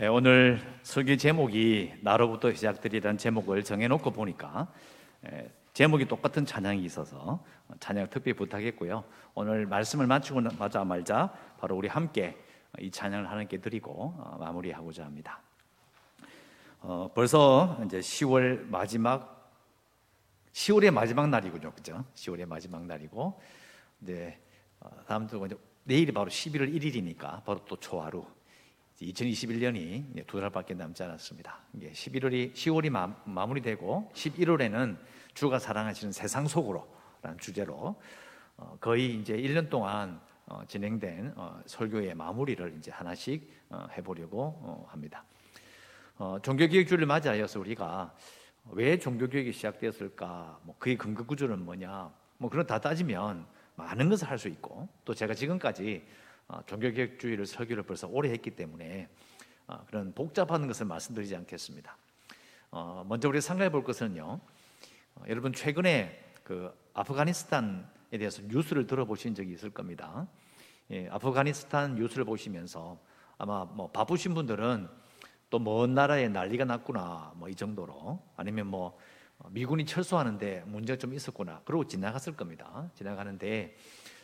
네, 오늘 설교 제목이 나로부터 시작되리라는 제목을 정해놓고 보니까 예, 제목이 똑같은 찬양이 있어서 찬양 특별히 부탁했고요. 오늘 말씀을 마치고 마자 말자 바로 우리 함께 이 찬양을 하나님께 드리고 어, 마무리하고자 합니다. 어, 벌써 이제 10월 마지막 10월의 마지막 날이군요, 그죠? 10월의 마지막 날이고, 네, 어, 다음 주 내일이 바로 11월 1일이니까 바로 또 초하루 2021년이 두 달밖에 남지 않았습니다. 11월이 10월이 마, 마무리되고 11월에는 주가 사랑하시는 세상 속으로라는 주제로 어, 거의 이제 1년 동안 어, 진행된 어, 설교의 마무리를 이제 하나씩 해보려고 합니다. 종교개혁주를 맞이하여서 우리가 왜 종교개혁이 시작되었을까? 뭐 그의 근거 구조는 뭐냐? 뭐 그런 다 따지면 많은 것을 할 수 있고 또 제가 지금까지 어, 종교개혁주의를 설교를 벌써 오래 했기 때문에 어, 그런 복잡한 것을 말씀드리지 않겠습니다. 어, 먼저 우리 생각해 볼 것은요. 여러분 최근에 그 아프가니스탄에 대해서 뉴스를 들어보신 적이 있을 겁니다. 예, 아프가니스탄 뉴스를 보시면서 아마 뭐 바쁘신 분들은 또 먼 나라에 난리가 났구나 뭐 이 정도로 아니면 뭐 미군이 철수하는데 문제가 좀 있었구나 그러고 지나갔을 겁니다. 지나가는데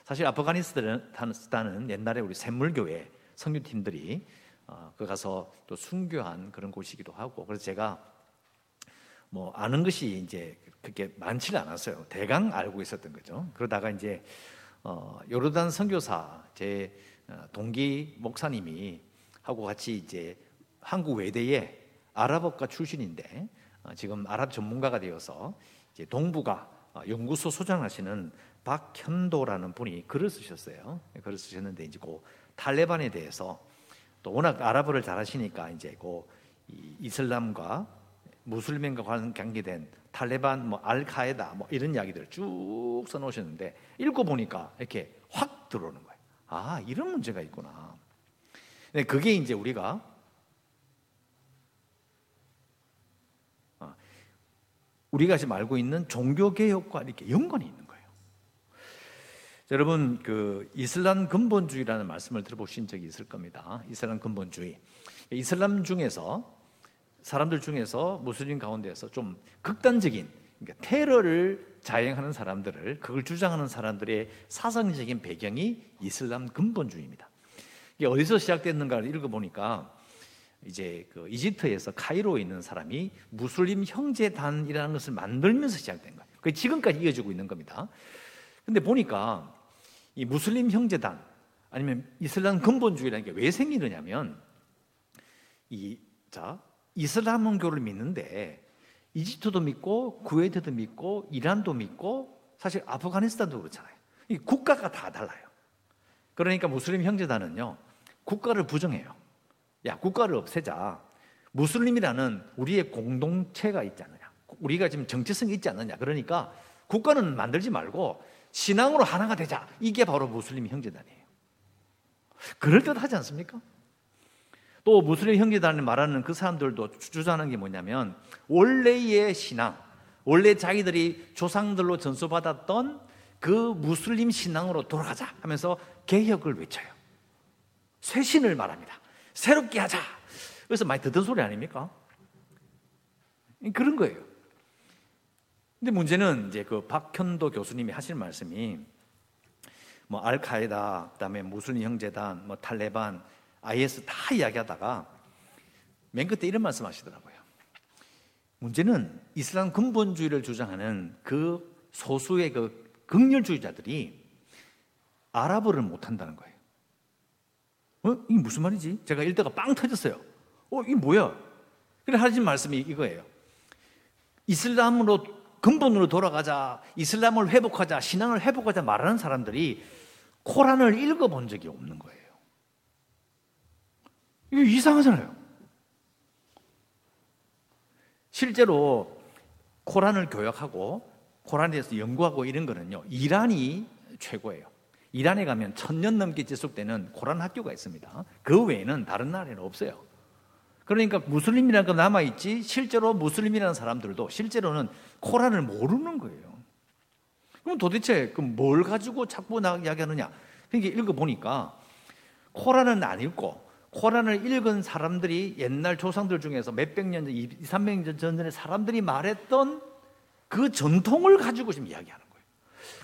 사실 아프가니스탄은 옛날에 우리 샘물교회 성유팀들이 어, 그 가서 또 순교한 그런 곳이기도 하고 그래서 제가 뭐 아는 것이 이제 그렇게 많지는 않았어요. 대강 알고 있었던 거죠. 그러다가 이제 어, 요르단 선교사 제 어, 동기 목사님이 하고 같이 이제 한국 외대에 아랍어과 출신인데 어, 지금 아랍 전문가가 되어서 이제 동북아 어, 연구소 소장하시는 박현도라는 분이 글을 쓰셨어요. 글을 쓰셨는데 이제 그 탈레반에 대해서 또 워낙 아랍어를 잘하시니까 이제 그 이슬람과 무슬림과 관계된 탈레반, 뭐 알카에다 뭐 이런 이야기들을 쭉 써놓으셨는데 읽고 보니까 이렇게 확 들어오는 거예요. 아 이런 문제가 있구나. 그게 이제 우리가 어, 우리가 지금 알고 있는 종교 개혁과 이렇게 연관이 있는. 여러분 그 이슬람 근본주의라는 말씀을 들어보신 적이 있을 겁니다. 이슬람 근본주의. 이슬람 중에서 사람들 중에서 무슬림 가운데서 좀 극단적인 그러니까 테러를 자행하는 사람들을 그걸 주장하는 사람들의 사상적인 배경이 이슬람 근본주의입니다. 이게 어디서 시작됐는가를 읽어보니까 이제 그 이집트에서 카이로에 있는 사람이 무슬림 형제단이라는 것을 만들면서 시작된 거예요. 그 지금까지 이어지고 있는 겁니다. 근데 보니까 이 무슬림 형제단 아니면 이슬람 근본주의라는 게 왜 생기느냐면 이 자, 이슬람교를 믿는데 이집트도 믿고 구웨이트도 믿고 이란도 믿고 사실 아프가니스탄도 그렇잖아요. 이 국가가 다 달라요. 그러니까 무슬림 형제단은요. 국가를 부정해요. 야, 국가를 없애자. 무슬림이라는 우리의 공동체가 있지 않느냐. 우리가 지금 정체성이 있지 않느냐. 그러니까 국가는 만들지 말고 신앙으로 하나가 되자. 이게 바로 무슬림 형제단이에요. 그럴듯 하지 않습니까? 또 무슬림 형제단을 말하는 그 사람들도 주장하는 게 뭐냐면 원래의 신앙, 원래 자기들이 조상들로 전수받았던 그 무슬림 신앙으로 돌아가자 하면서 개혁을 외쳐요. 쇄신을 말합니다. 새롭게 하자. 그래서 많이 듣던 소리 아닙니까? 그런 거예요. 근데 문제는 이제 그 박현도 교수님이 하실 말씀이 뭐 알카에다, 그다음에 무슬림 형제단, 뭐 탈레반, IS 다 이야기하다가 맨 끝에 이런 말씀하시더라고요. 문제는 이슬람 근본주의를 주장하는 그 소수의 그 극렬주의자들이 아랍어를 못한다는 거예요. 어? 이게 무슨 말이지? 제가 읽다가 빵 터졌어요. 어, 이게 뭐야? 그래 하신 말씀이 이거예요. 이슬람으로 근본으로 돌아가자, 이슬람을 회복하자, 신앙을 회복하자 말하는 사람들이 코란을 읽어본 적이 없는 거예요. 이거 이상하잖아요. 실제로 코란을 교역하고 코란에 대해서 연구하고 이런 거는요, 이란이 최고예요. 이란에 가면 천년 넘게 지속되는 코란 학교가 있습니다. 그 외에는 다른 나라에는 없어요. 그러니까 무슬림이라는 거 남아있지 실제로 무슬림이라는 사람들도 실제로는 코란을 모르는 거예요. 그럼 도대체 뭘 가지고 자꾸 나 이야기하느냐? 그러니까 읽어보니까 코란은 안 읽고 코란을 읽은 사람들이 옛날 조상들 중에서 몇백 년 전, 2, 300년 전전에 사람들이 말했던 그 전통을 가지고 지금 이야기하는 거예요.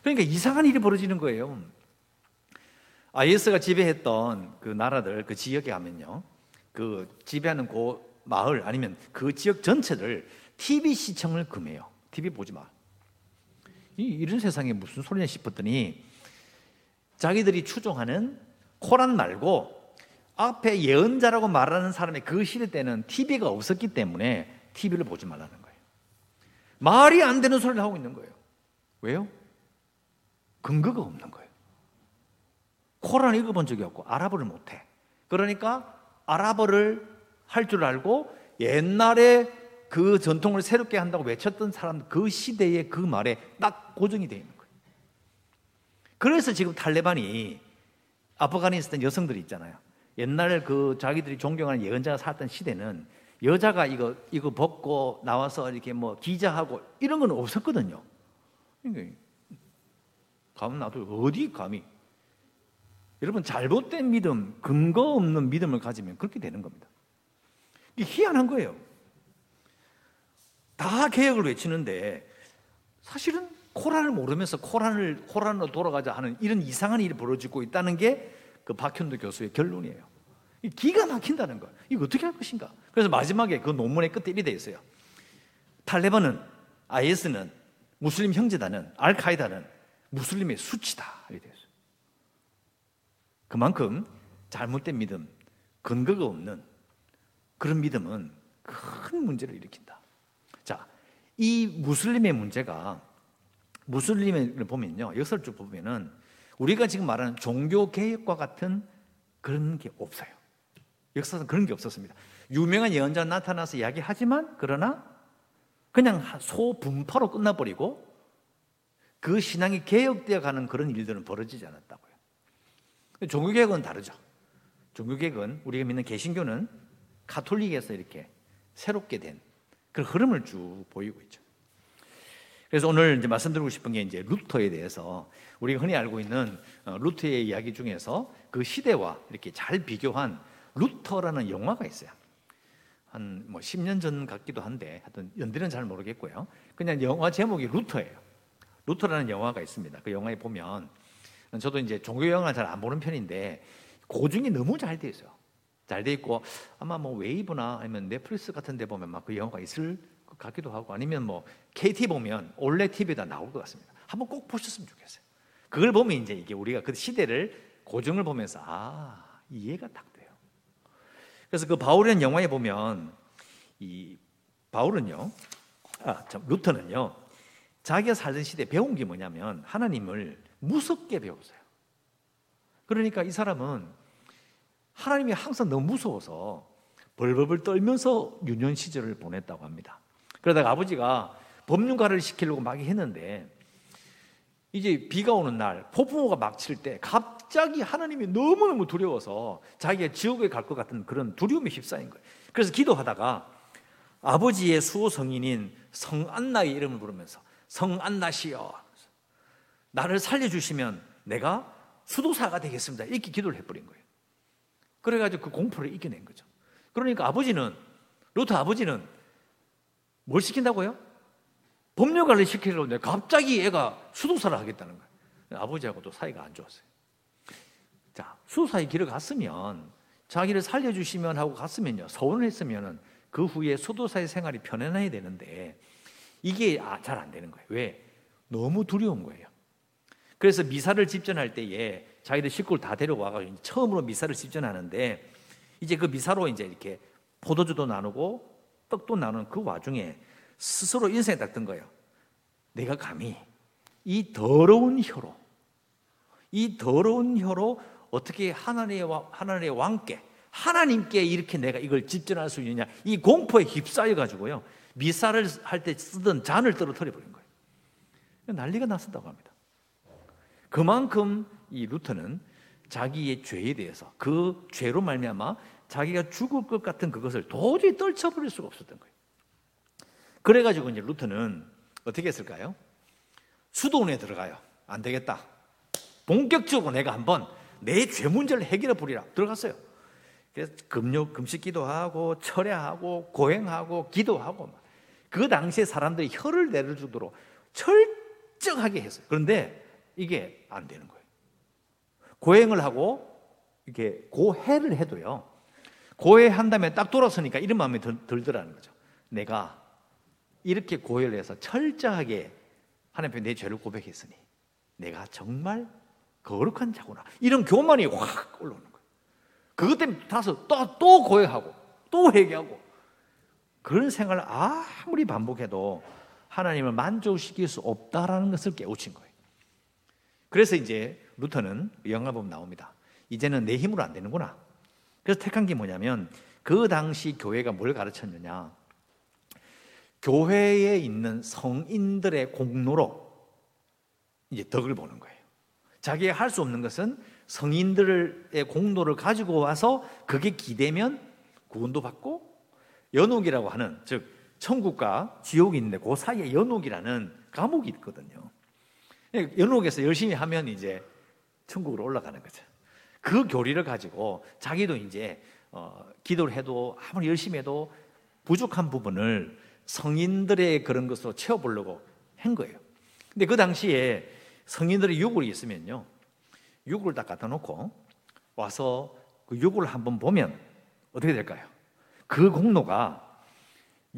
그러니까 이상한 일이 벌어지는 거예요. IS가 지배했던 그 나라들, 그 지역에 가면요. 그 지배하는 그 마을 아니면 그 지역 전체를 TV 시청을 금해요. TV 보지 마. 이, 이런 세상에 무슨 소리냐 싶었더니 자기들이 추종하는 코란 말고 앞에 예언자라고 말하는 사람의 그 시대 때는 TV가 없었기 때문에 TV를 보지 말라는 거예요. 말이 안 되는 소리를 하고 있는 거예요. 왜요? 근거가 없는 거예요. 코란 읽어본 적이 없고 아랍어를 못해. 그러니까 아랍어를 할 줄 알고 옛날에 그 전통을 새롭게 한다고 외쳤던 사람 그 시대의 그 말에 딱 고정이 되어 있는 거예요. 그래서 지금 탈레반이 아프가니스탄 여성들이 있잖아요. 옛날 그 자기들이 존경하는 예언자가 살았던 시대는 여자가 이거 이거 벗고 나와서 이렇게 뭐 기자하고 이런 건 없었거든요. 그러니까 가면 나도 어디 감히 여러분 잘못된 믿음, 근거 없는 믿음을 가지면 그렇게 되는 겁니다. 희한한 거예요. 다 개혁을 외치는데 사실은 코란을 모르면서 코란을 코란으로 돌아가자 하는 이런 이상한 일이 벌어지고 있다는 게 그 박현도 교수의 결론이에요. 기가 막힌다는 거. 이거 어떻게 할 것인가? 그래서 마지막에 그 논문의 끝에 이렇게 돼 있어요. 탈레반은 IS는 무슬림 형제단은 알카이다는 무슬림의 수치다. 이렇게 돼 있어요. 그만큼 잘못된 믿음, 근거가 없는 그런 믿음은 큰 문제를 일으킨다. 자, 이 무슬림의 문제가 무슬림을 보면요. 역사를 쭉 보면은 우리가 지금 말하는 종교 개혁과 같은 그런 게 없어요. 역사상 그런 게 없었습니다. 유명한 예언자 나타나서 이야기하지만 그러나 그냥 소분파로 끝나버리고 그 신앙이 개혁되어 가는 그런 일들은 벌어지지 않았다고요. 종교개혁은 다르죠. 종교개혁은 우리가 믿는 개신교는 카톨릭에서 이렇게 새롭게 된 그런 흐름을 쭉 보이고 있죠. 그래서 오늘 이제 말씀드리고 싶은 게 이제 루터에 대해서 우리가 흔히 알고 있는 어, 루터의 이야기 중에서 그 시대와 이렇게 잘 비교한 루터라는 영화가 있어요. 한 뭐 10년 전 같기도 한데 하여튼 연대는 잘 모르겠고요. 그냥 영화 제목이 루터예요. 루터라는 영화가 있습니다. 그 영화에 보면 저도 이제 종교 영화 잘안 보는 편인데 고증이 너무 잘 돼 있어요. 잘 돼 있고 아마 뭐 웨이브나 아니면 넷플릭스 같은 데 보면 막 그 영화가 있을 것 같기도 하고 아니면 뭐 KT 보면 올레 TV에다 나올 것 같습니다. 한번 꼭 보셨으면 좋겠어요. 그걸 보면 이제 이게 우리가 그 시대를 고증을 보면서 아 이해가 딱 돼요. 그래서 그 바울이라는 영화에 보면 이 바울은요, 아, 참, 루터는요, 자기가 살던 시대 배운 게 뭐냐면 하나님을 무섭게 배웠어요. 그러니까 이 사람은 하나님이 항상 너무 무서워서 벌벌벌 떨면서 유년 시절을 보냈다고 합니다. 그러다가 아버지가 법률가를 시키려고 막 했는데 이제 비가 오는 날 폭풍우가 막 칠 때 갑자기 하나님이 너무너무 두려워서 자기가 지옥에 갈 것 같은 그런 두려움에 휩싸인 거예요. 그래서 기도하다가 아버지의 수호 성인인 성안나의 이름을 부르면서 성안나시여 나를 살려주시면 내가 수도사가 되겠습니다. 이렇게 기도를 해버린 거예요. 그래가지고 그 공포를 이겨낸 거죠. 그러니까 아버지는 로트 아버지는 뭘 시킨다고요? 법률가를 시키려고 했는데 갑자기 애가 수도사를 하겠다는 거예요. 아버지하고도 사이가 안 좋았어요. 자, 수도사의 길을 갔으면 자기를 살려주시면 하고 갔으면요. 서운을 했으면 그 후에 수도사의 생활이 편안해야 되는데 이게 아, 잘안 되는 거예요. 왜? 너무 두려운 거예요. 그래서 미사를 집전할 때에 자기들 식구를 다 데려와가지고 처음으로 미사를 집전하는데 이제 그 미사로 이제 이렇게 포도주도 나누고 떡도 나누는 그 와중에 스스로 인생에 딱든 거예요. 내가 감히 이 더러운 혀로, 이 더러운 혀로 어떻게 하나님의, 하나님의 왕께, 하나님께 이렇게 내가 이걸 집전할 수 있느냐. 이 공포에 휩싸여 가지고요. 미사를 할 때 쓰던 잔을 떨어뜨려 버린 거예요. 난리가 났었다고 합니다. 그만큼 이 루터는 자기의 죄에 대해서 그 죄로 말미암아 자기가 죽을 것 같은 그것을 도저히 떨쳐버릴 수가 없었던 거예요. 그래가지고 이제 루터는 어떻게 했을까요? 수도원에 들어가요. 안 되겠다. 본격적으로 내가 한번 내 죄 문제를 해결해 보리라. 들어갔어요. 그래서 금요 금식 기도하고 철야하고 고행하고 기도하고 그 당시에 사람들이 혀를 내를 정도로 철저하게 했어요. 그런데 이게 안 되는 거예요. 고행을 하고 이렇게 고해를 해도요. 고해한 다음에 딱 돌아서니까 이런 마음이 들, 들더라는 거죠. 내가 이렇게 고해를 해서 철저하게 하나님 앞에 내 죄를 고백했으니 내가 정말 거룩한 자구나. 이런 교만이 확 올라오는 거예요. 그것 때문에 다서 또, 또 고해하고 또 회개하고 그런 생활을 아무리 반복해도 하나님을 만족시킬 수 없다라는 것을 깨우친 거예요. 그래서 이제 루터는 영화 보면 나옵니다. 이제는 내 힘으로 안 되는구나. 그래서 택한 게 뭐냐면 그 당시 교회가 뭘 가르쳤느냐. 교회에 있는 성인들의 공로로 이제 덕을 보는 거예요. 자기가 할 수 없는 것은 성인들의 공로를 가지고 와서 그게 기대면 구원도 받고 연옥이라고 하는 즉 천국과 지옥이 있는데 그 사이에 연옥이라는 감옥이 있거든요. 연옥에서 열심히 하면 이제 천국으로 올라가는 거죠. 그 교리를 가지고 자기도 이제 어, 기도를 해도 아무리 열심히 해도 부족한 부분을 성인들의 그런 것으로 채워보려고 한 거예요. 근데 그 당시에 성인들의 유골이 있으면요. 유골을 딱 갖다 놓고 와서 그 유골을 한번 보면 어떻게 될까요? 그 공로가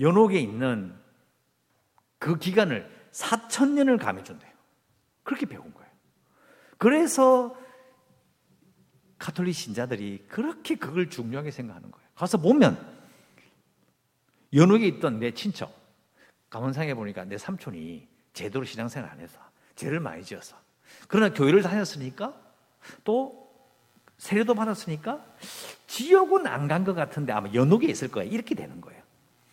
연옥에 있는 그 기간을 4천 년을 감해준대요. 그렇게 배운 거예요. 그래서 카톨릭 신자들이 그렇게 그걸 중요하게 생각하는 거예요. 가서 보면 연옥에 있던 내 친척 가문상에 보니까 내 삼촌이 제대로 신앙생활 안 해서 죄를 많이 지어서 그러나 교회를 다녔으니까 또 세례도 받았으니까 지옥은 안 간 것 같은데 아마 연옥에 있을 거야 이렇게 되는 거예요.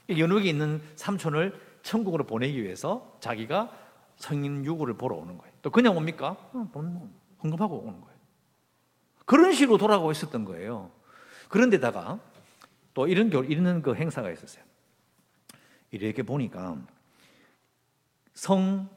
연옥에 있는 삼촌을 천국으로 보내기 위해서 자기가 성인 유구를 보러 오는 거예요. 또 그냥 옵니까? 헌금하고 오는 거예요. 그런 식으로 돌아가고 있었던 거예요. 그런데다가 또 이런 교 이런 그 행사가 있었어요. 이렇게 보니까 성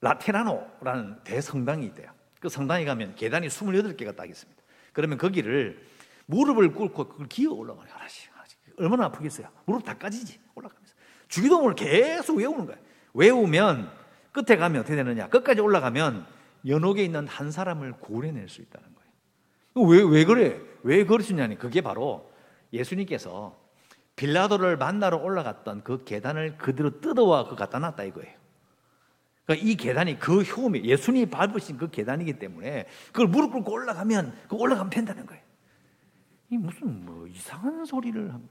라테라노라는 대성당이 있대요. 그 성당에 가면 계단이 28개가 딱 있습니다. 그러면 거기를 무릎을 꿇고 그걸 기어 올라가요. 하나씩, 하나씩. 얼마나 아프겠어요? 무릎 다 까지지. 올라가면서. 주기도문을 계속 외우는 거예요. 외우면 끝에 가면 어떻게 되느냐. 끝까지 올라가면 연옥에 있는 한 사람을 구원해낼 수 있다는 거예요. 왜, 왜 그래? 왜 그러시냐니. 그게 바로 예수님께서 빌라도를 만나러 올라갔던 그 계단을 그대로 뜯어와 그 갖다 놨다 이거예요. 그러니까 이 계단이 그 효미, 예수님이 밟으신 그 계단이기 때문에 그걸 무릎 꿇고 올라가면 그 올라가면 된다는 거예요. 이 무슨 뭐 이상한 소리를 거죠.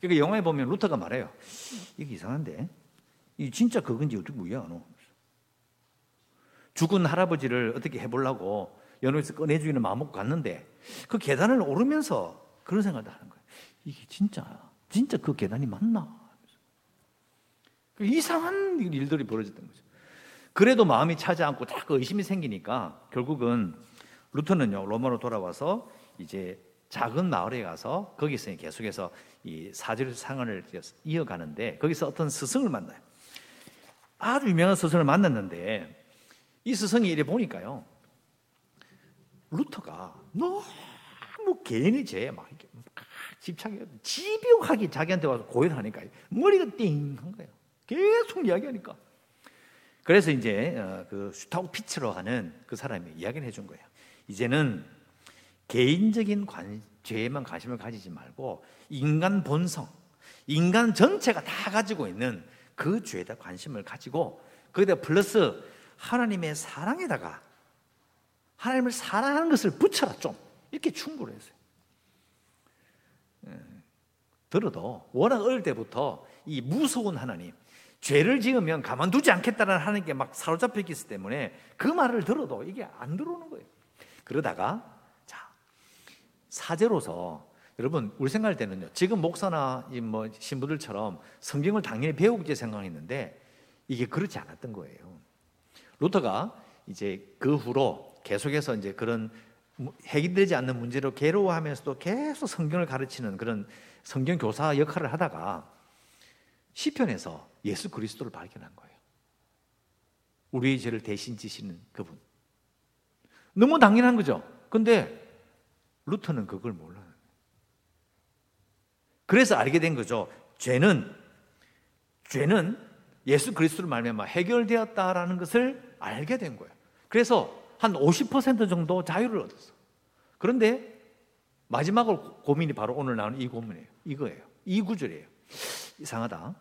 그러니까 영화에 보면 루터가 말해요. 이게 이상한데 이 진짜 그건지 어떻게 이해하노? 죽은 할아버지를 어떻게 해보려고 연옥에서 꺼내주기는 마음 먹고 갔는데 그 계단을 오르면서 그런 생각을 하는 거예요. 이게 진짜 진짜 그 계단이 맞나? 그 이상한 일들이 벌어졌던 거죠. 그래도 마음이 차지 않고 자꾸 의심이 생기니까 결국은 루터는요 로마로 돌아와서 이제 작은 마을에 가서 거기서 계속해서 이 사절 상을 이어가는데 거기서 어떤 스승을 만나요. 아주 유명한 스승을 만났는데 이 스승이 이래 보니까요 루터가 너무 개인의 죄에 막 집착해 집요하게 자기한테 와서 고연하니까 머리가 띵한 거예요. 계속 이야기하니까. 그래서 이제 어, 그 슈타우 피츠로 하는 그 사람이 이야기를 해준 거예요. 이제는 개인적인 관, 죄에만 관심을 가지지 말고 인간 본성, 인간 전체가 다 가지고 있는 그 죄에다 관심을 가지고 거기다 플러스 하나님의 사랑에다가 하나님을 사랑하는 것을 붙여라 좀 이렇게 충고를 했어요. 예. 들어도 워낙 어릴 때부터 이 무서운 하나님, 죄를 지으면 가만두지 않겠다는 하나님께 막 사로잡혀 있기 때문에 그 말을 들어도 이게 안 들어오는 거예요. 그러다가 자 사제로서 여러분 우리 생각할 때는요. 지금 목사나 뭐 신부들처럼 성경을 당연히 배우지 생각했는데 이게 그렇지 않았던 거예요. 루터가 이제 그 후로 계속해서 이제 그런 해결되지 않는 문제로 괴로워하면서도 계속 성경을 가르치는 그런 성경 교사 역할을 하다가 시편에서 예수 그리스도를 발견한 거예요. 우리의 죄를 대신 지시는 그분. 너무 당연한 거죠. 근데 루터는 그걸 몰라요. 그래서 알게 된 거죠. 죄는 죄는 예수 그리스도를 말미암아 해결되었다라는 것을 알게 된 거예요. 그래서 한 50% 정도 자유를 얻었어. 그런데 마지막으로 고민이 바로 오늘 나오는 이 고민이에요. 이거예요. 이 구절이에요. 이상하다.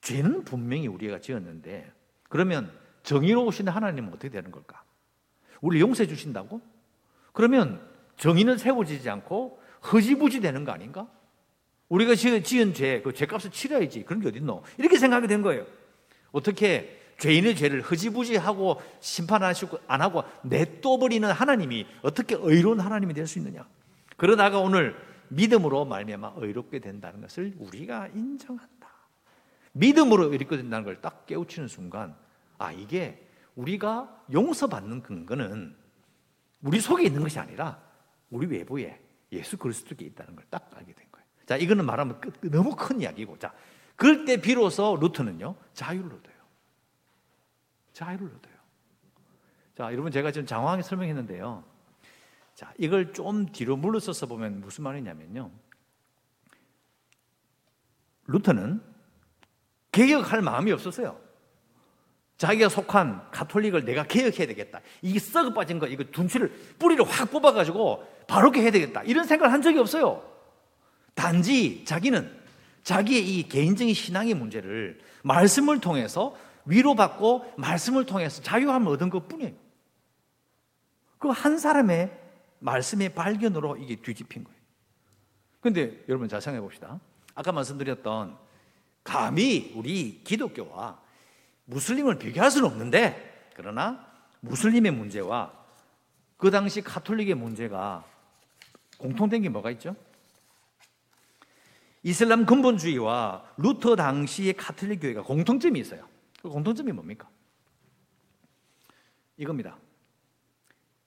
죄는 분명히 우리가 지었는데 그러면 정의로우신 하나님은 어떻게 되는 걸까? 우리 용서해 주신다고? 그러면 정의는 세워지지 않고 허지부지 되는 거 아닌가? 우리가 지은 죄, 그 죄값을 치러야지. 그런 게 어딨노? 이렇게 생각이 된 거예요. 어떻게 죄인의 죄를 허지부지하고 심판하시고 안 하고 내떠버리는 하나님이 어떻게 의로운 하나님이 될 수 있느냐? 그러다가 오늘 믿음으로 말미암아 의롭게 된다는 것을 우리가 인정한다. 믿음으로 의롭게 된다는 걸 딱 깨우치는 순간 아 이게 우리가 용서받는 근거는 우리 속에 있는 것이 아니라 우리 외부에 예수 그리스도께 있다는 걸 딱 알게 된 거예요. 자, 이거는 말하면 끝, 너무 큰 이야기고. 자, 그럴 때 비로소 루트는요, 자유를 얻어요. 자유를 얻어요. 자, 여러분 제가 지금 장황하게 설명했는데요. 자, 이걸 좀 뒤로 물러서서 보면 무슨 말이냐면요. 루터는 개혁할 마음이 없었어요. 자기가 속한 가톨릭을 내가 개혁해야 되겠다. 이게 썩어 빠진 거, 이거 둔치를 뿌리를 확 뽑아가지고 바로게 해야 되겠다. 이런 생각을 한 적이 없어요. 단지 자기는 자기의 이 개인적인 신앙의 문제를 말씀을 통해서 위로받고 말씀을 통해서 자유함을 얻은 것 뿐이에요. 그 한 사람의 말씀의 발견으로 이게 뒤집힌 거예요. 근데 여러분 잘 생각해 봅시다. 아까 말씀드렸던 감히 우리 기독교와 무슬림을 비교할 수는 없는데 그러나 무슬림의 문제와 그 당시 카톨릭의 문제가 공통된 게 뭐가 있죠? 이슬람 근본주의와 루터 당시의 카톨릭 교회가 공통점이 있어요. 그 공통점이 뭡니까? 이겁니다.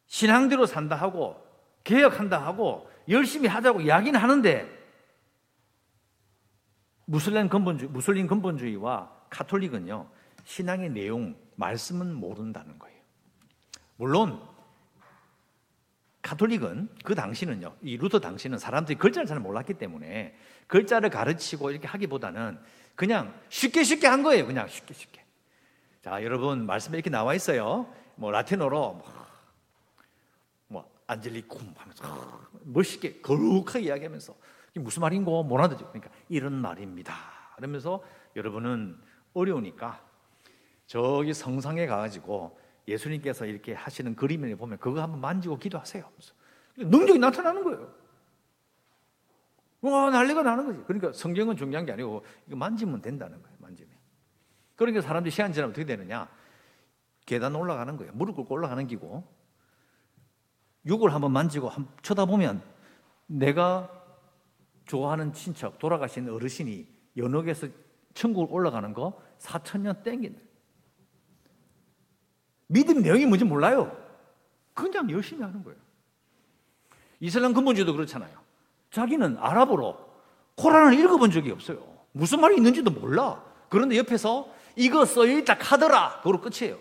신앙대로 산다 하고 개혁한다 하고 열심히 하자고 이야기는 하는데 무슬림 근본주의, 무슬림 근본주의와 카톨릭은요 신앙의 내용, 말씀은 모른다는 거예요. 물론 카톨릭은 그 당시는요, 이 루터 당시는 사람들이 글자를 잘 몰랐기 때문에 글자를 가르치고 이렇게 하기보다는 그냥 쉽게 쉽게 한 거예요. 그냥 쉽게 쉽게. 자, 여러분 말씀에 이렇게 나와 있어요. 뭐 라틴어로 뭐, 뭐 안젤리쿰 하면서 멋있게 거룩하게 이야기하면서 이게 무슨 말인고 못 알아듣죠. 그러니까 이런 말입니다. 그러면서 여러분은 어려우니까 저기 성상에 가가지고 예수님께서 이렇게 하시는 그림을 보면 그거 한번 만지고 기도하세요. 능력이 나타나는 거예요. 와, 난리가 나는 거지. 그러니까 성경은 중요한 게 아니고 이거 만지면 된다는 거예요. 그러니까 사람들이 시간 지나면 어떻게 되느냐? 계단 올라가는 거예요. 무릎 꿇고 올라가는 기고 육을 한번 만지고 한번 쳐다보면 내가 좋아하는 친척, 돌아가신 어르신이 연옥에서 천국을 올라가는 거 4천 년 땡긴다. 믿음 내용이 뭔지 몰라요. 그냥 열심히 하는 거예요. 이슬람 근본주의도 그렇잖아요. 자기는 아랍어로 코란을 읽어본 적이 없어요. 무슨 말이 있는지도 몰라. 그런데 옆에서 이거 써있다 카더라. 그걸로 끝이에요.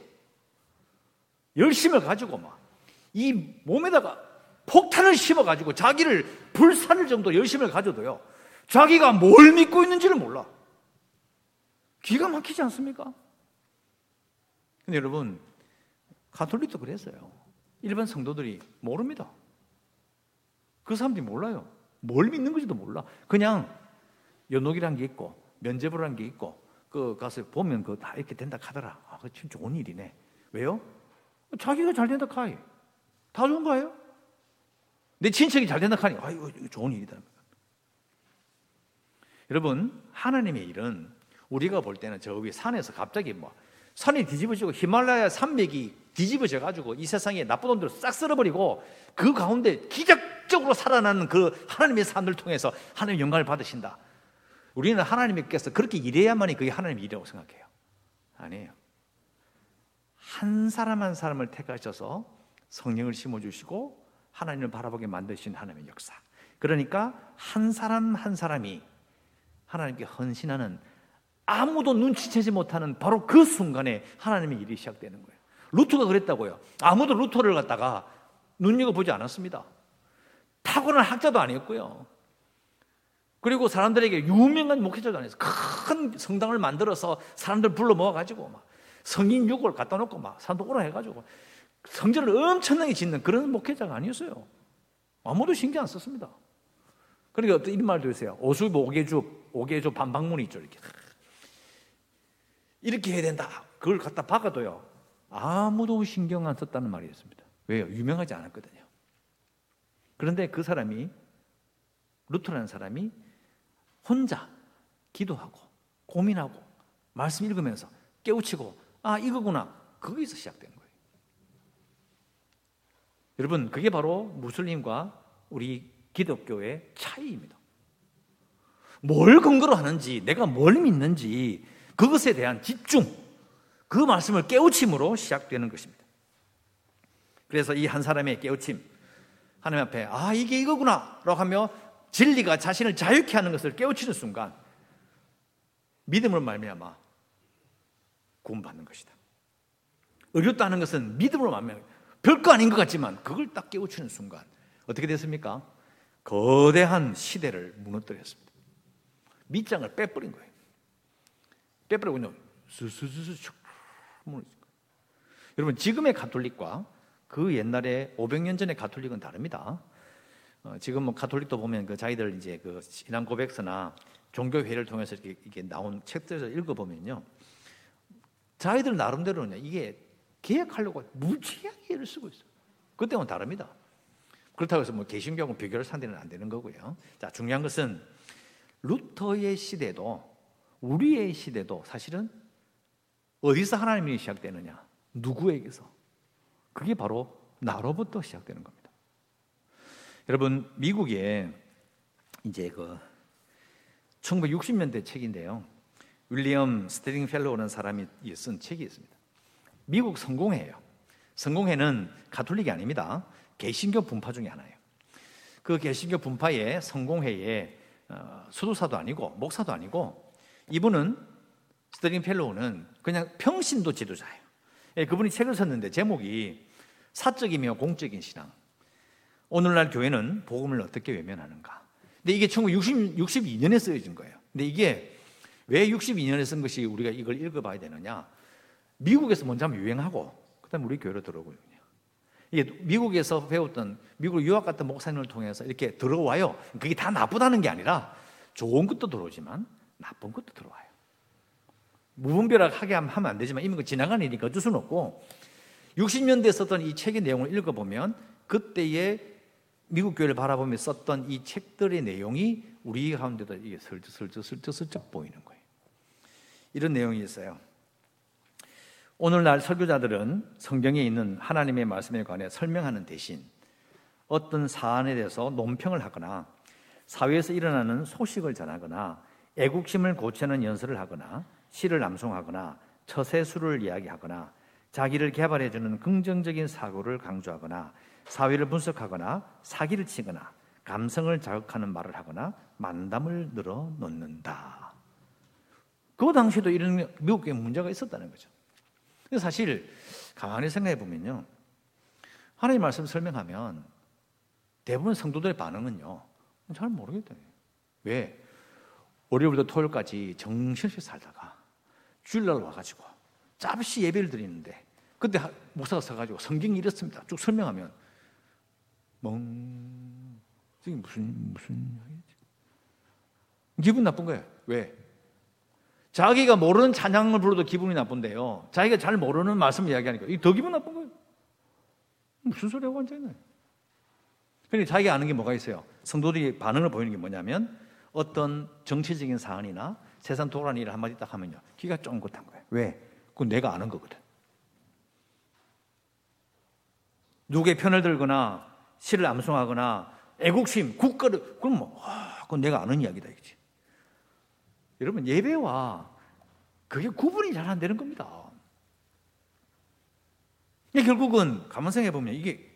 열심을 가지고 막 이 몸에다가 폭탄을 심어가지고 자기를 불살을 정도 열심을 가져도요. 자기가 뭘 믿고 있는지를 몰라. 기가 막히지 않습니까? 근데 여러분, 가톨릭도 그랬어요. 일반 성도들이 모릅니다. 그 사람들이 몰라요. 뭘 믿는 건지도 몰라. 그냥 연옥이란 게 있고 면제부란 게 있고 그 가서 보면 그 다 이렇게 된다 하더라. 아, 그참 좋은 일이네. 왜요? 자기가 잘 된다 카이. 다 좋은 거예요. 내 친척이 잘 된다 카니. 아, 이거 좋은 일이다. 여러분, 하나님의 일은 우리가 볼 때는 저 위에 산에서 갑자기 뭐 산이 뒤집어지고 히말라야 산맥이 뒤집어져 가지고 이 세상에 나쁜 놈들을 싹 쓸어버리고 그 가운데 기적적으로 살아나는 그 하나님의 산을 통해서 하나님 영광을 받으신다. 우리는 하나님께서 그렇게 일해야만이 그게 하나님의 일이라고 생각해요. 아니에요. 한 사람 한 사람을 택하셔서 성령을 심어주시고 하나님을 바라보게 만드신 하나님의 역사. 그러니까 한 사람 한 사람이 하나님께 헌신하는 아무도 눈치채지 못하는 바로 그 순간에 하나님의 일이 시작되는 거예요. 루트가 그랬다고요. 아무도 루터를 갖다가 눈여겨보지 않았습니다. 타고난 학자도 아니었고요. 그리고 사람들에게 유명한 목회자도 아니었어. 큰 성당을 만들어서 사람들 불러 모아가지고 막 성인 유골 갖다 놓고 막 사람들 오라 해가지고 성전을 엄청나게 짓는 그런 목회자가 아니었어요. 아무도 신경 안 썼습니다. 그러니까 어떤 이런 말도 있어요. 오수부 오개주, 오개주 반박문이 있죠. 이렇게. 이렇게 해야 된다. 그걸 갖다 박아도요. 아무도 신경 안 썼다는 말이었습니다. 왜요? 유명하지 않았거든요. 그런데 그 사람이, 루터라는 사람이 혼자 기도하고 고민하고 말씀 읽으면서 깨우치고 아, 이거구나. 거기서 시작된 거예요. 여러분, 그게 바로 무슬림과 우리 기독교의 차이입니다. 뭘 근거로 하는지, 내가 뭘 믿는지, 그것에 대한 집중, 그 말씀을 깨우침으로 시작되는 것입니다. 그래서 이 한 사람의 깨우침, 하나님 앞에, 아, 이게 이거구나, 라고 하며 진리가 자신을 자유케 하는 것을 깨우치는 순간, 믿음을 말미암아 구원받는 것이다. 어렵다는 것은 믿음으로 말미암아 별거 아닌 것 같지만 그걸 딱 깨우치는 순간 어떻게 됐습니까? 거대한 시대를 무너뜨렸습니다. 밑장을 빼버린 거예요. 빼버리고 그냥 거예요. 여러분 지금의 가톨릭과 그 옛날에 500년 전의 가톨릭은 다릅니다. 어, 지금 뭐 가톨릭도 보면 그 자기들 이제 그 신앙 고백서나 종교회를 통해서 이렇게, 이렇게 나온 책들을 읽어보면요. 자기들 나름대로는 이게 계약하려고 무지하게 애를 쓰고 있어요. 그때는 다릅니다. 그렇다고 해서 뭐 개신교하고 비교를 상대는 안 되는 거고요. 자, 중요한 것은 루터의 시대도 우리의 시대도 사실은 어디서 하나님이 시작되느냐? 누구에게서? 그게 바로 나로부터 시작되는 겁니다. 여러분, 미국에 이제 그 1960년대 책인데요. 윌리엄 스테링펠로우라는 사람이 쓴 책이 있습니다. 미국 성공회예요. 성공회는 가톨릭이 아닙니다. 개신교 분파 중에 하나예요. 그 개신교 분파의 성공회의 어, 수도사도 아니고 목사도 아니고 이분은 스테링펠로우는 그냥 평신도 지도자예요. 예, 그분이 책을 썼는데 제목이 사적이며 공적인 신앙. 오늘날 교회는 복음을 어떻게 외면하는가? 근데 이게 1962년에 쓰여진 거예요. 근데 이게 왜 62년에 쓴 것이 우리가 이걸 읽어봐야 되느냐? 미국에서 먼저 하면 유행하고, 그 다음에 우리 교회로 들어오거든요. 이게 미국에서 배웠던, 미국 유학 갔던 목사님을 통해서 이렇게 들어와요. 그게 다 나쁘다는 게 아니라 좋은 것도 들어오지만 나쁜 것도 들어와요. 무분별하게 하면 안 되지만 이미 그 지나간 일이니까 어쩔 수는 없고 60년대에 썼던 이 책의 내용을 읽어보면 그때의 미국 교회를 바라보며 썼던 이 책들의 내용이 우리 가운데도 이게 슬쩍슬쩍 슬쩍슬쩍 보이는 거예요. 이런 내용이 있어요. 오늘날 설교자들은 성경에 있는 하나님의 말씀에 관해 설명하는 대신 어떤 사안에 대해서 논평을 하거나 사회에서 일어나는 소식을 전하거나 애국심을 고치는 연설을 하거나 시를 남송하거나 처세술을 이야기하거나 자기를 개발해주는 긍정적인 사고를 강조하거나 사회를 분석하거나 사기를 치거나 감성을 자극하는 말을 하거나 만담을 늘어 놓는다. 그 당시에도 이런 미국에 문제가 있었다는 거죠. 사실 가만히 생각해 보면요. 하나님 말씀 설명하면 대부분 성도들의 반응은요. 잘 모르겠다. 왜? 월요일부터 토요일까지 정신없이 살다가 주일날 와가지고 잠시 예배를 드리는데 그때 목사가 서가지고 성경 이렇습니다. 쭉 설명하면 멍. 이게 무슨, 무슨? 기분 나쁜 거예요. 왜? 자기가 모르는 찬양을 불러도 기분이 나쁜데요. 자기가 잘 모르는 말씀 이야기하니까 더 기분 나쁜 거예요. 무슨 소리 하고 앉아 있나요? 그러니까 자기가 아는 게 뭐가 있어요? 성도들이 반응을 보이는 게 뭐냐면 어떤 정치적인 사안이나 세상 도란 일을 한마디 딱 하면요. 기가 쫑긋한 거예요. 왜? 그건 내가 아는 거거든. 누구의 편을 들거나 시를 암송하거나 애국심, 국가를 그럼 뭐 아, 그건 내가 아는 이야기다 이거지. 여러분 예배와 그게 구분이 잘 안 되는 겁니다. 결국은 가만 생각해 보면 이게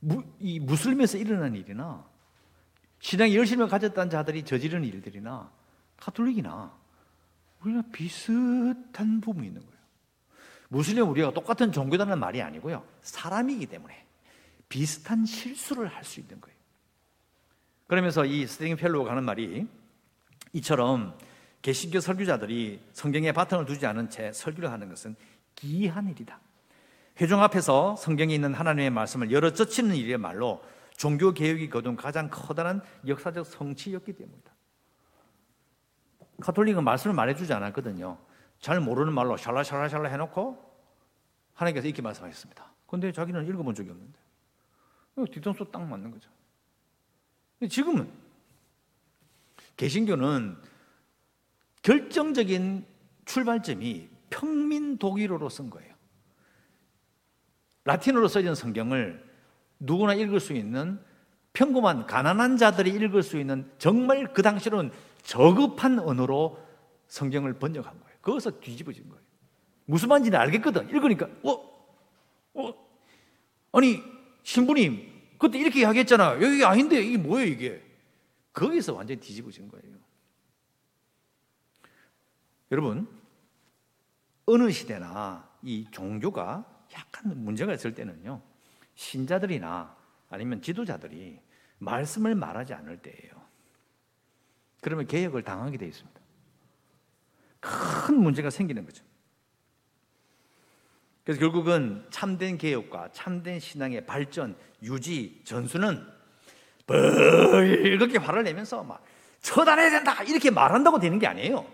무, 이 무슬림에서 일어난 일이나 신앙에 열심을 가졌다는 자들이 저지르는 일들이나 가톨릭이나 우리나 비슷한 부분이 있는 거예요. 무슬림 우리가 똑같은 종교다는 말이 아니고요. 사람이기 때문에 비슷한 실수를 할 수 있는 거예요. 그러면서 이 스트링펠로우가 하는 말이 이처럼 개신교 설교자들이 성경에 바탕을 두지 않은 채 설교를 하는 것은 기이한 일이다. 회중 앞에서 성경에 있는 하나님의 말씀을 열어 젖히는 일이야말로 종교 개혁이 거둔 가장 커다란 역사적 성취였기 때문이다. 카톨릭은 말씀을 말해주지 않았거든요. 잘 모르는 말로 샬라샬라샬라 해놓고 하나님께서 이렇게 말씀하셨습니다. 근데 자기는 읽어본 적이 없는데. 뒤통수 딱 맞는 거죠. 지금은 개신교는 결정적인 출발점이 평민 독일어로 쓴 거예요. 라틴어로 써진 성경을 누구나 읽을 수 있는 평범한 가난한 자들이 읽을 수 있는 정말 그 당시로는 저급한 언어로 성경을 번역한 거예요. 거기서 뒤집어진 거예요. 무슨 말인지는 알겠거든. 읽으니까, 어? 어? 아니, 신부님, 그때 이렇게 이야기했잖아. 여기 아닌데, 이게 뭐예요, 이게? 거기서 완전히 뒤집어진 거예요. 여러분, 어느 시대나 이 종교가 약간 문제가 있을 때는요, 신자들이나 아니면 지도자들이 말씀을 말하지 않을 때예요. 그러면 개혁을 당하게 되어 있습니다. 큰 문제가 생기는 거죠. 그래서 결국은 참된 개혁과 참된 신앙의 발전, 유지, 전수는 벌겋게 화를 내면서 막 처단해야 된다 이렇게 말한다고 되는 게 아니에요.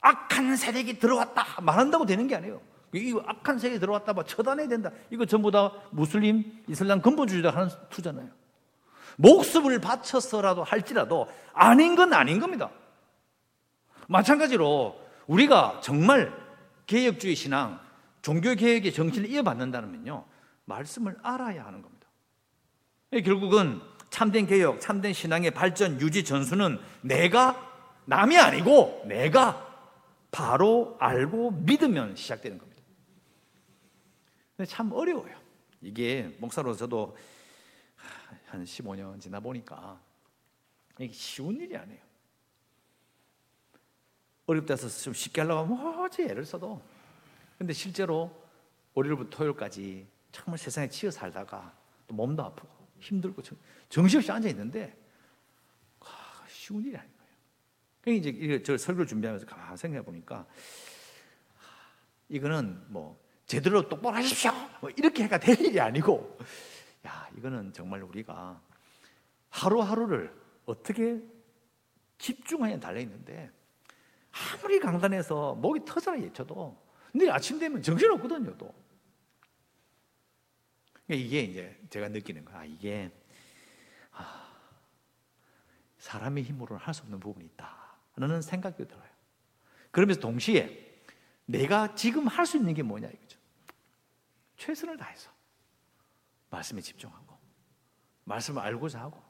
악한 세력이 들어왔다 말한다고 되는 게 아니에요. 이 악한 세력이 들어왔다 막 처단해야 된다. 이거 전부 다 무슬림, 이슬람 근본주의자 하는 투잖아요. 목숨을 바쳐서라도 할지라도 아닌 건 아닌 겁니다. 마찬가지로 우리가 정말 개혁주의 신앙, 종교 개혁의 정신을 이어받는다면요, 말씀을 알아야 하는 겁니다. 예, 결국은 참된 개혁, 참된 신앙의 발전, 유지, 전수는 내가 남이 아니고 내가 바로 알고 믿으면 시작되는 겁니다. 참 어려워요. 이게 목사로 저도 한 15년 지나 보니까 이게 쉬운 일이 아니에요. 어렵다 해서 좀 쉽게 하려고 하면 어지 애를 써도 근데 실제로 월요일부터 토요일까지 정말 세상에 치여 살다가 또 몸도 아프고 힘들고 정신없이 앉아 있는데 쉬운 일이 아닌 거예요. 그러니까 이제 저 설교를 준비하면서 가만 생각해 보니까 이거는 뭐 제대로 똑바로 하십시오. 뭐 이렇게 해가 될 일이 아니고 야 이거는 정말 우리가 하루하루를 어떻게 집중하냐 달려 있는데 아무리 강단해서 목이 터져라 예쳐도 내일 아침 되면 정신없거든요, 또. 그러니까 이게 이제 제가 느끼는 거야. 아, 이게, 아, 사람의 힘으로는 할 수 없는 부분이 있다. 라는 생각이 들어요. 그러면서 동시에 내가 지금 할 수 있는 게 뭐냐 이거죠. 최선을 다해서 말씀에 집중하고 말씀을 알고자 하고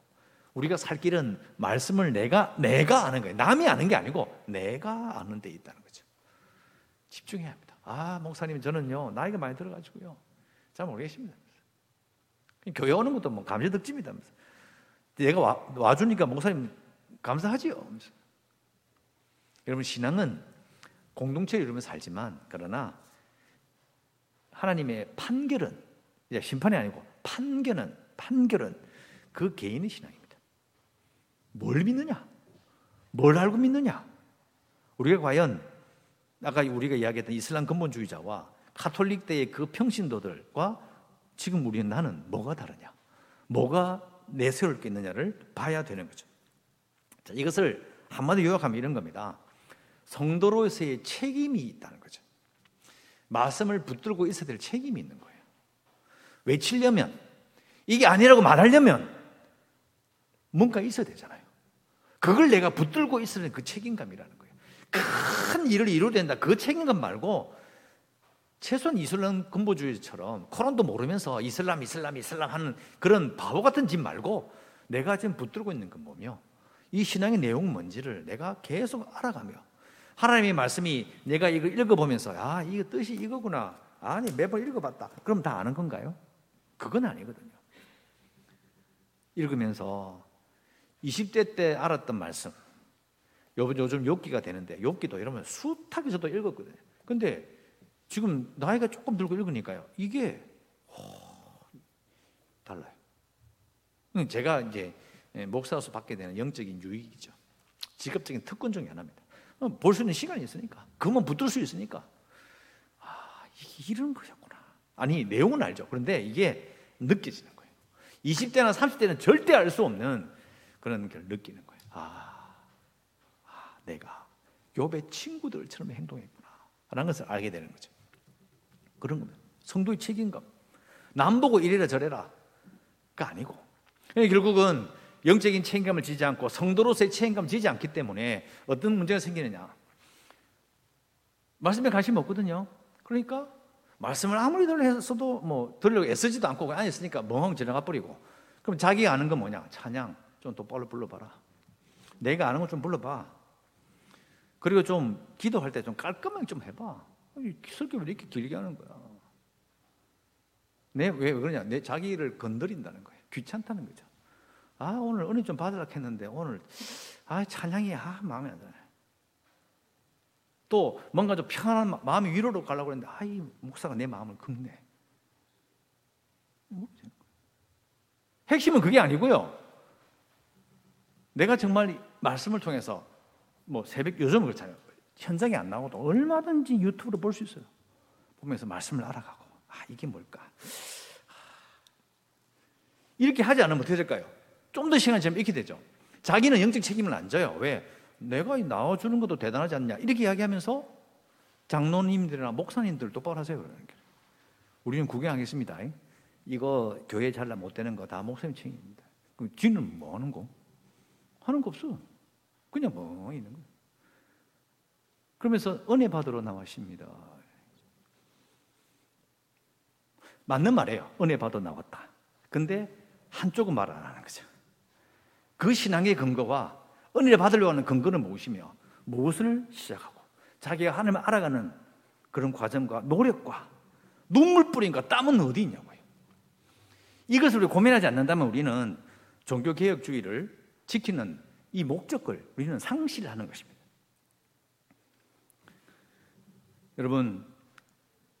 우리가 살 길은 말씀을 내가 내가 아는 거예요. 남이 아는 게 아니고 내가 아는 데 있다는 거죠. 집중해야 합니다. 아 목사님 저는요 나이가 많이 들어가지고요 잘 모르겠습니다. 교회 오는 것도 뭐 감사 득집니다. 얘가 와, 와주니까 목사님 감사하지요. 여러분 신앙은 공동체를 이루면 살지만 그러나 하나님의 판결은 심판이 아니고 판결은 판결은 그 개인의 신앙입니다. 뭘 믿느냐? 뭘 알고 믿느냐? 우리가 과연 아까 우리가 이야기했던 이슬람 근본주의자와 카톨릭 때의 그 평신도들과 지금 우리는 나는 뭐가 다르냐? 뭐가 내세울 게 있느냐를 봐야 되는 거죠. 자, 이것을 한마디 요약하면 이런 겁니다. 성도로서의 책임이 있다는 거죠. 말씀을 붙들고 있어야 될 책임이 있는 거예요. 외치려면, 이게 아니라고 말하려면 뭔가 있어야 되잖아요. 그걸 내가 붙들고 있으는 그 책임감이라는 거예요. 큰 일을 이루어야 된다. 그 책임감 말고 최소한 이슬람 근보주의처럼 코란도 모르면서 이슬람, 이슬람, 이슬람 하는 그런 바보 같은 짓 말고 내가 지금 붙들고 있는 건 뭐며 이 신앙의 내용은 뭔지를 내가 계속 알아가며 하나님의 말씀이 내가 이거 읽어보면서 아, 이거 뜻이 이거구나. 아니, 매번 읽어봤다. 그럼 다 아는 건가요? 그건 아니거든요. 읽으면서 20대 때 알았던 말씀. 요즘 욥기가 되는데 욥기도 이러면 저도 읽었거든요. 근데 지금 나이가 조금 들고 읽으니까요. 이게 오, 달라요. 제가 이제 예, 목사로서 받게 되는 영적인 유익이죠. 직업적인 특권 중에 하나입니다. 어, 볼수 있는 시간이 있으니까. 그만 붙들 수 있으니까. 아, 이런 거였구나. 아니, 내용은 알죠. 그런데 이게 느껴지는 거예요. 20대나 30대는 절대 알 수 없는 그런 걸 느끼는 거예요. 아, 아 내가 욥의 친구들처럼 행동했구나. 라는 것을 알게 되는 거죠. 그런 겁니다. 성도의 책임감. 남 보고 이래라 저래라. 가 아니고. 결국은 영적인 책임감을 지지 않고 성도로서의 책임감을 지지 않기 때문에 어떤 문제가 생기느냐. 말씀에 관심 없거든요. 그러니까 말씀을 아무리 들려서도 뭐 들으려고 애쓰지도 않고 안 했으니까 멍 지나가 버리고 그럼 자기가 아는 건 뭐냐? 찬양 좀 똑바로 불러봐라. 내가 아는 거좀 불러봐. 그리고 좀 기도할 때 좀 깔끔하게 좀 해봐. 설교 왜 이렇게 길게 하는 거야? 내, 왜 그러냐? 내 자기를 건드린다는 거예요. 귀찮다는 거죠. 아, 오늘 은혜 좀 받으라 했는데 오늘, 아, 찬양이, 아, 마음에 안 드네. 또 뭔가 좀 평안한 마음의 위로로 가려고 했는데, 아, 이 목사가 내 마음을 긁네. 핵심은 그게 아니고요. 내가 정말 말씀을 통해서 뭐 새벽 요즘은 그렇잖아요. 현장에 안 나오도 얼마든지 유튜브로 볼 수 있어요. 보면서 말씀을 알아가고 아 이게 뭘까? 이렇게 하지 않으면 어떻게 될까요? 좀 더 시간이 지나면 이렇게 되죠. 자기는 영적 책임을 안 져요. 왜? 내가 나와주는 것도 대단하지 않냐? 이렇게 이야기하면서 장로님들이나 목사님들 똑바로 하세요. 그러니까. 우리는 구경하겠습니다. 이거 교회 잘라 못 되는 거 다 목사님 책임입니다. 그럼 뒤는 뭐 하는 거? 하는 거 없어. 그냥 뭐 있는 거예요. 그러면서 은혜 받으러 나왔습니다. 맞는 말이에요. 은혜 받아 나왔다. 근데 한쪽은 말 안 하는 거죠. 그 신앙의 근거와 은혜를 받으려고 하는 근거는 무엇이며 무엇을 시작하고 자기가 하나님을 알아가는 그런 과정과 노력과 눈물뿌림과 땀은 어디 있냐고요. 이것을 고민하지 않는다면 우리는 종교개혁주의를 지키는 이 목적을 우리는 상실하는 것입니다. 여러분,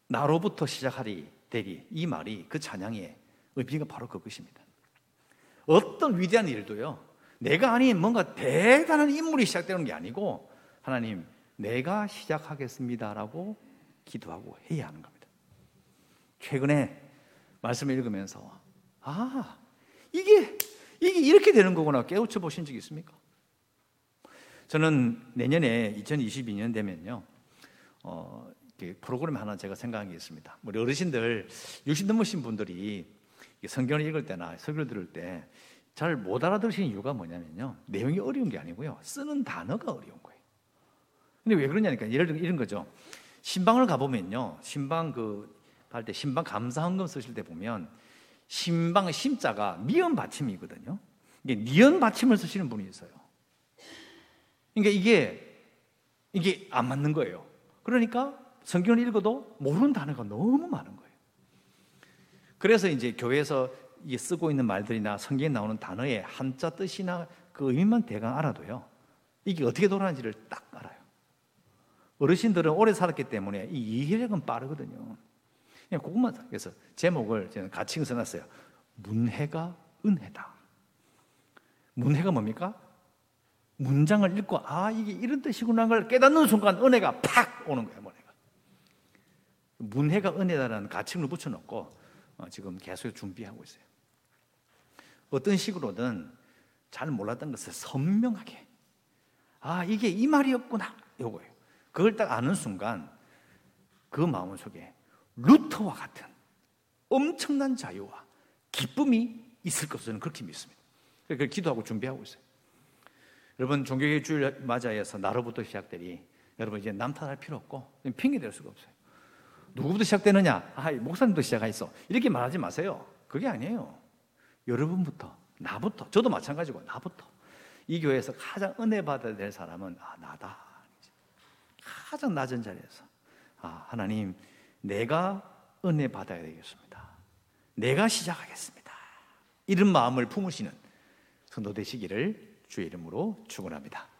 나로부터 시작하리 되리 이 말이 그 찬양의 의미가 바로 그것입니다. 어떤 위대한 일도요, 내가 아닌 뭔가 대단한 인물이 시작되는 게 아니고, 하나님, 내가 시작하겠습니다라고 기도하고 해야 하는 겁니다. 최근에 말씀을 읽으면서, 아, 이게, 이게 이렇게 되는 거구나 깨우쳐 보신 적 있습니까? 저는 내년에 2022년 되면요, 어, 프로그램 하나 제가 생각한 게 있습니다. 우리 어르신들 60 넘으신 분들이 성경을 읽을 때나 설교를 들을 때 잘 못 알아들으시는 이유가 뭐냐면요. 내용이 어려운 게 아니고요. 쓰는 단어가 어려운 거예요. 근데 왜 그러냐니까 예를 들어 이런 거죠. 신방을 가보면요. 신방 그, 할 때 신방 감사헌금 쓰실 때 보면 신방의 심자가 미연 받침이거든요. 이게 니연 받침을 쓰시는 분이 있어요. 그러니까 이게, 이게 안 맞는 거예요. 그러니까 성경을 읽어도 모르는 단어가 너무 많은 거예요. 그래서 이제 교회에서 쓰고 있는 말들이나 성경에 나오는 단어의 한자 뜻이나 그 의미만 대강 알아도요. 이게 어떻게 돌아가는지를 딱 알아요. 어르신들은 오래 살았기 때문에 이 이해력은 빠르거든요. 그냥 그것만 그래서 제목을 저는 같이 써놨어요. 문해가 은혜다. 문해가 뭡니까? 문장을 읽고 아 이게 이런 뜻이구나 걸 깨닫는 순간 은혜가 팍 오는 거예요. 은혜가. 문해가 은혜다라는 가칭을 붙여놓고 어, 지금 계속 준비하고 있어요. 어떤 식으로든 잘 몰랐던 것을 선명하게 아 이게 이 말이었구나 요거예요. 그걸 딱 아는 순간 그 마음 속에 루터와 같은 엄청난 자유와 기쁨이 있을 것을 그렇게 믿습니다. 그래서 기도하고 준비하고 있어요. 여러분 종교의 주일 맞아해서 나로부터 시작되리 여러분 이제 남 탓할 필요 없고 핑계 댈 수가 없어요. 누구부터 시작되느냐? 아, 목사님도 시작했어. 이렇게 말하지 마세요. 그게 아니에요. 여러분부터, 나부터, 저도 마찬가지고 나부터 이 교회에서 가장 은혜 받아야 될 사람은 아 나다. 가장 낮은 자리에서 아 하나님 내가 은혜 받아야 되겠습니다. 내가 시작하겠습니다. 이런 마음을 품으시는 성도 되시기를 주의 이름으로 축원합니다.